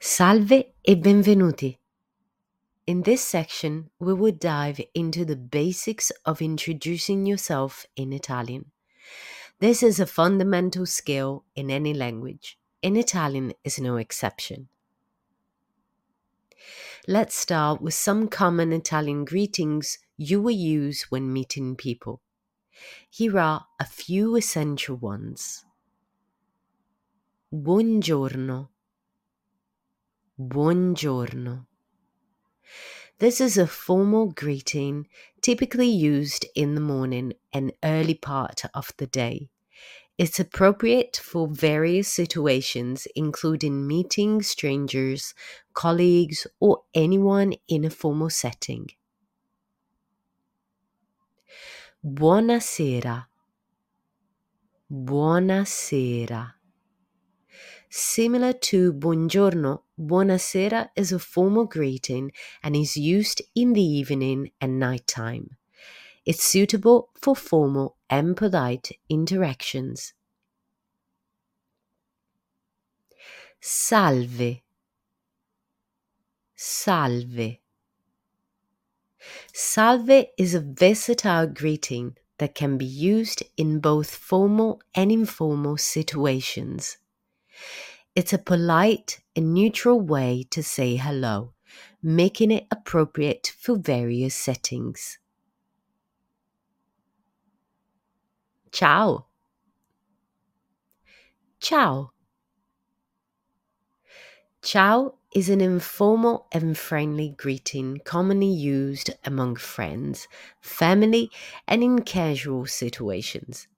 Salve e benvenuti. In this section, we will dive into the basics of introducing yourself in Italian. This is a fundamental skill in any language. In Italian is no exception. Let's start with some common Italian greetings you will use when meeting people. Here are a few essential ones. Buongiorno. Buongiorno. This is a formal greeting typically used in the morning and early part of the day. It's appropriate for various situations, including meeting strangers, colleagues, or anyone in a formal setting. Buonasera. Buonasera. Similar to buongiorno, buonasera is a formal greeting and is used in the evening and nighttime. It's suitable for formal and polite interactions. Salve. Salve. Salve is a versatile greeting that can be used in both formal and informal situations. It's a polite and neutral way to say hello, making it appropriate for various settings. Ciao. Ciao. Ciao is an informal and friendly greeting commonly used among friends, family, and in casual situations.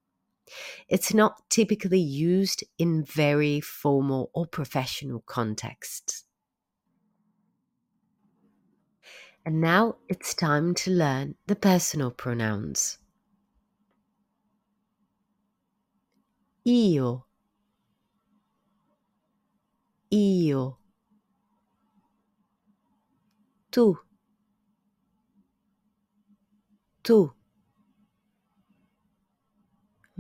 It's not typically used in very formal or professional contexts. And now it's time to learn the personal pronouns. Io. Io. Tu. Tu.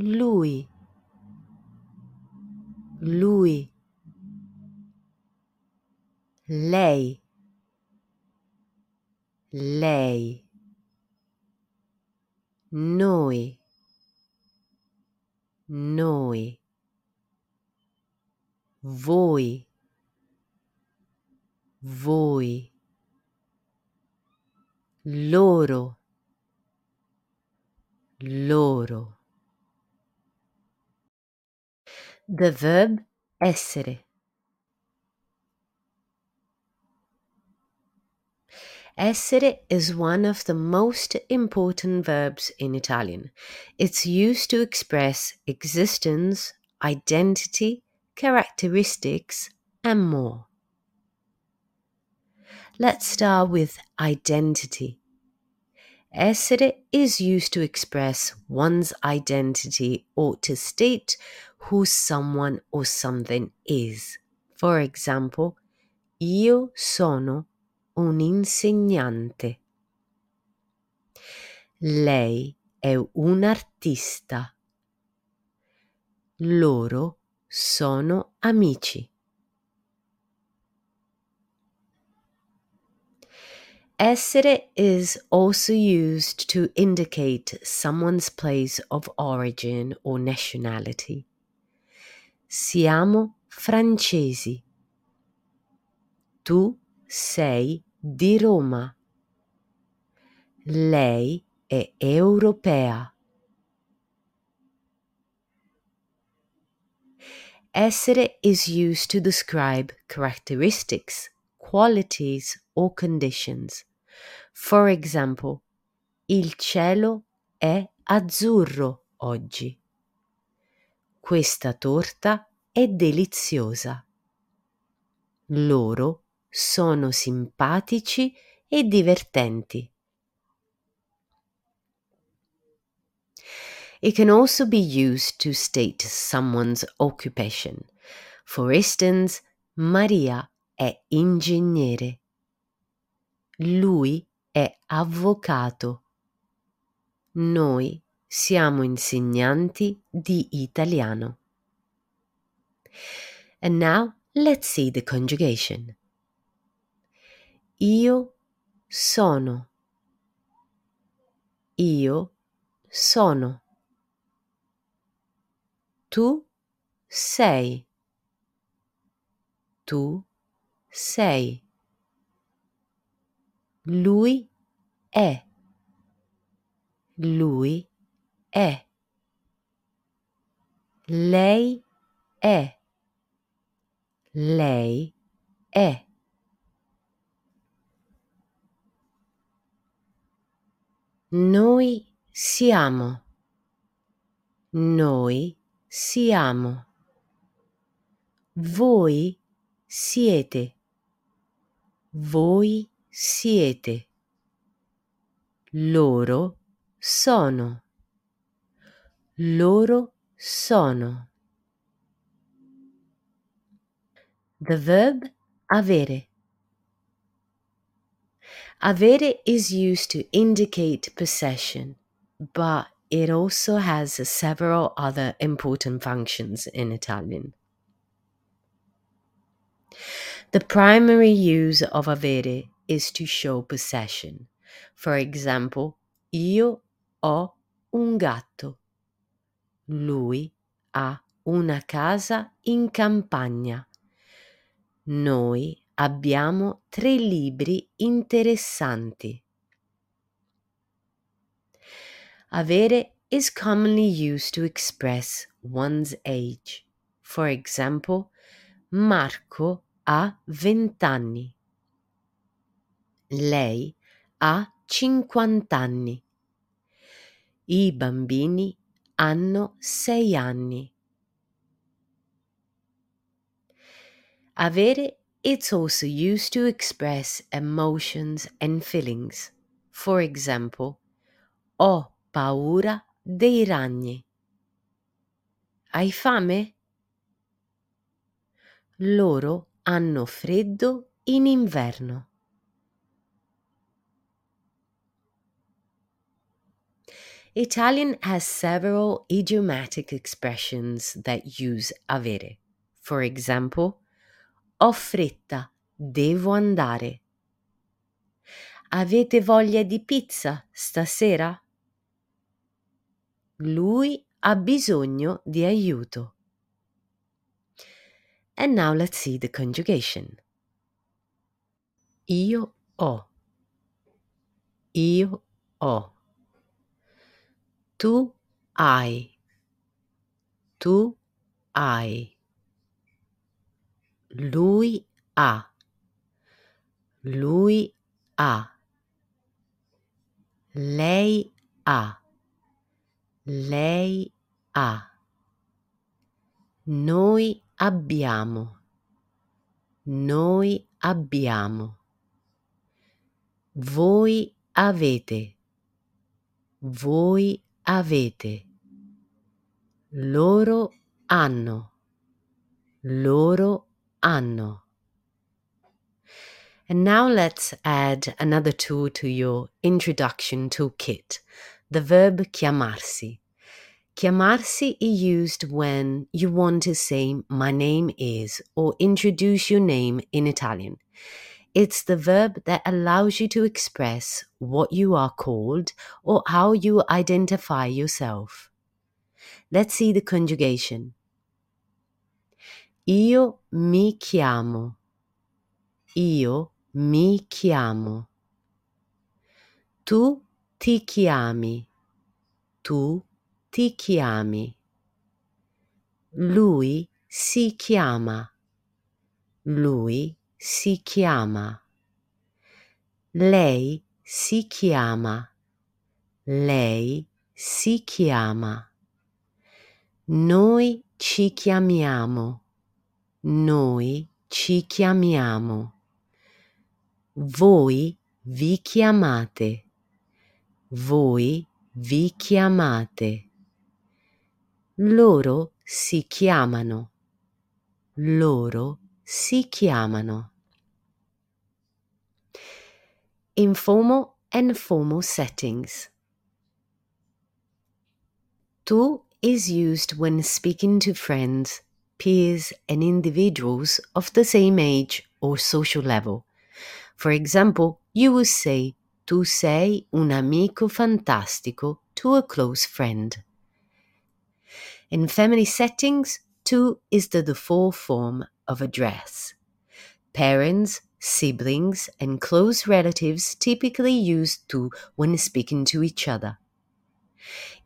Lui. Lui. Lei. Lei. Noi. Noi. Voi. Voi. Loro. Loro. The verb essere. Essere is one of the most important verbs in Italian. It's used to express existence, identity, characteristics, and more. Let's start with identity. Essere is used to express one's identity or to state who someone or something is. For example, io sono un insegnante. Lei è un artista. Loro sono amici. Essere is also used to indicate someone's place of origin or nationality. Siamo francesi. Tu sei di Roma. Lei è europea. Essere is used to describe characteristics, qualities, or conditions. For example, il cielo è azzurro oggi. Questa torta è deliziosa. Loro sono simpatici e divertenti. It can also be used to state someone's occupation. For instance, Maria è ingegnere. Lui è avvocato. Noi siamo insegnanti di italiano. And now Let's see the conjugation. Io sono. Io sono. Tu sei. Tu sei. Lui è. Lui è. Lei è. Lei è. Noi siamo. Noi siamo. Voi siete. Voi siete. Loro sono. Loro sono. The verb avere. Avere is used to indicate possession, but it also has several other important functions in Italian. The primary use of avere is to show possession. For example, io ho un gatto. Lui ha una casa in campagna. Noi abbiamo tre libri interessanti. Avere is commonly used to express one's age. For example, Marco ha vent'anni. Lei ha cinquant'anni. I bambini hanno sei anni. Avere it's also used to express emotions and feelings. For example, ho paura dei ragni. Hai fame? Loro hanno freddo in inverno. Italian has several idiomatic expressions that use avere. For example, ho fretta, devo andare. Avete voglia di pizza stasera? Lui ha bisogno di aiuto. And now let's see the conjugation. Io ho. Io ho. Tu hai. Tu hai. Lui ha. Lui ha. Lei ha. Lei ha. Noi abbiamo. Noi abbiamo. Voi avete. Voi avete. Loro hanno. Loro hanno. And now let's add another tool to your introduction toolkit, the verb chiamarsi. Chiamarsi is used when you want to say my name is or introduce your name in Italian. It's the verb that allows you to express what you are called or how you identify yourself. Let's see the conjugation. Io mi chiamo. Io mi chiamo. Tu ti chiami. Tu ti chiami. Lui si chiama. Lui si chiama. Lei si chiama. Lei si chiama. Noi ci chiamiamo. Noi ci chiamiamo. Voi vi chiamate. Voi vi chiamate. Loro si chiamano. Loro si chiamano. Informal and formal settings. Tu is used when speaking to friends peers, and individuals of the same age or social level. For example, you will say, Tu sei un amico fantastico to a close friend. In family settings, tu is the default form of address. Parents, siblings, and close relatives typically use tu when speaking to each other.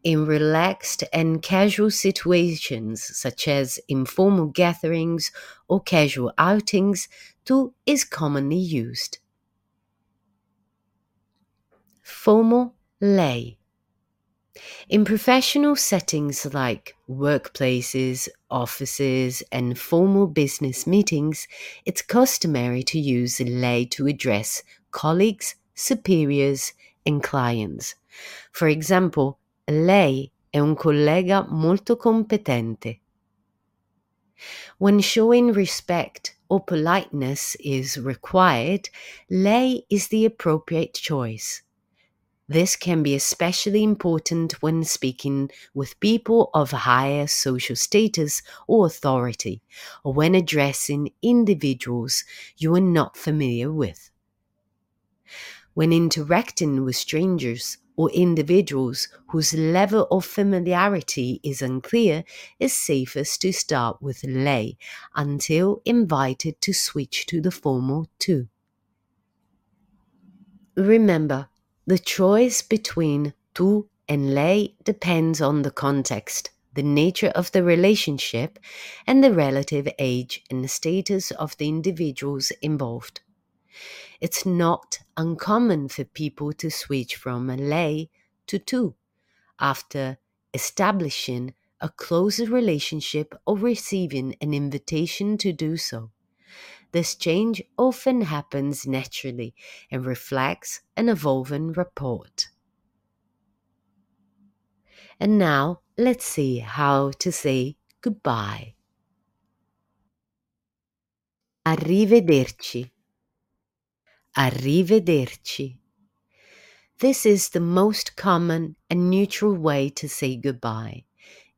In relaxed and casual situations, such as informal gatherings or casual outings, tu is commonly used. Formal lei. In professional settings like workplaces, offices, and formal business meetings, it's customary to use lei to address colleagues, superiors, and clients. For example, lei è un collega molto competente. When showing respect or politeness is required, lei is the appropriate choice. This can be especially important when speaking with people of higher social status or authority, or when addressing individuals you are not familiar with. When interacting with strangers or individuals whose level of familiarity is unclear, is safest to start with lei until invited to switch to the formal tu. Remember, the choice between tu and lei depends on the context, the nature of the relationship, and the relative age and status of the individuals involved. It's not uncommon for people to switch from lei to tu after establishing a closer relationship or receiving an invitation to do so. This change often happens naturally and reflects an evolving rapport. And now let's see how to say goodbye. Arrivederci. Arrivederci. This is the most common and neutral way to say goodbye.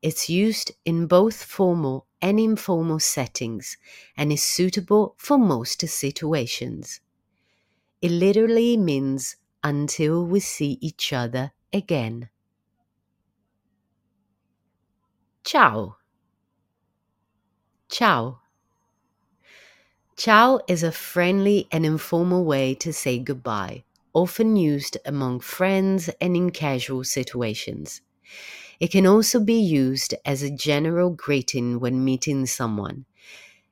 It's used in both formal and informal settings and is suitable for most situations. It literally means until we see each other again. Ciao. Ciao. Ciao is a friendly and informal way to say goodbye, often used among friends and in casual situations. It can also be used as a general greeting when meeting someone.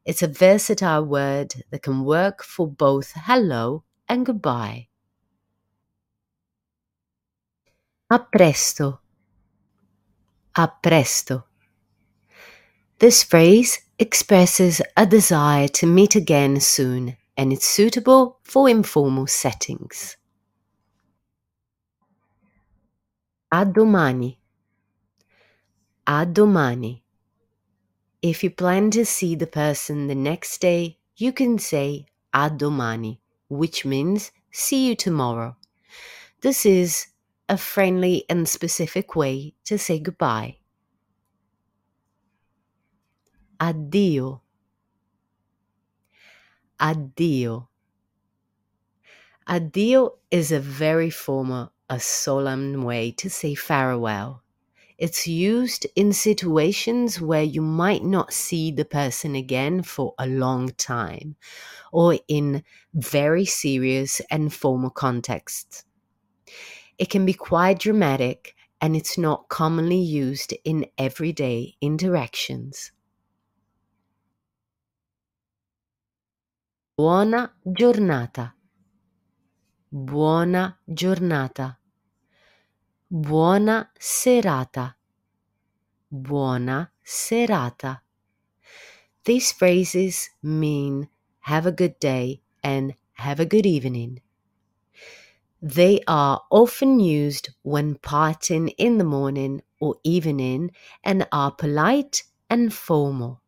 It's a versatile word that can work for both hello and goodbye. A presto. A presto. This phrase expresses a desire to meet again soon and it's suitable for informal settings. A domani. A domani. If you plan to see the person the next day, you can say a domani, which means see you tomorrow. This is a friendly and specific way to say goodbye. Addio. Addio. Addio is a very formal, a solemn way to say farewell. It's used in situations where you might not see the person again for a long time or in very serious and formal contexts. It can be quite dramatic and it's not commonly used in everyday interactions. Buona giornata. Buona giornata. Buona serata. Buona serata. These phrases mean have a good day and have a good evening. They are often used when parting in the morning or evening and are polite and formal.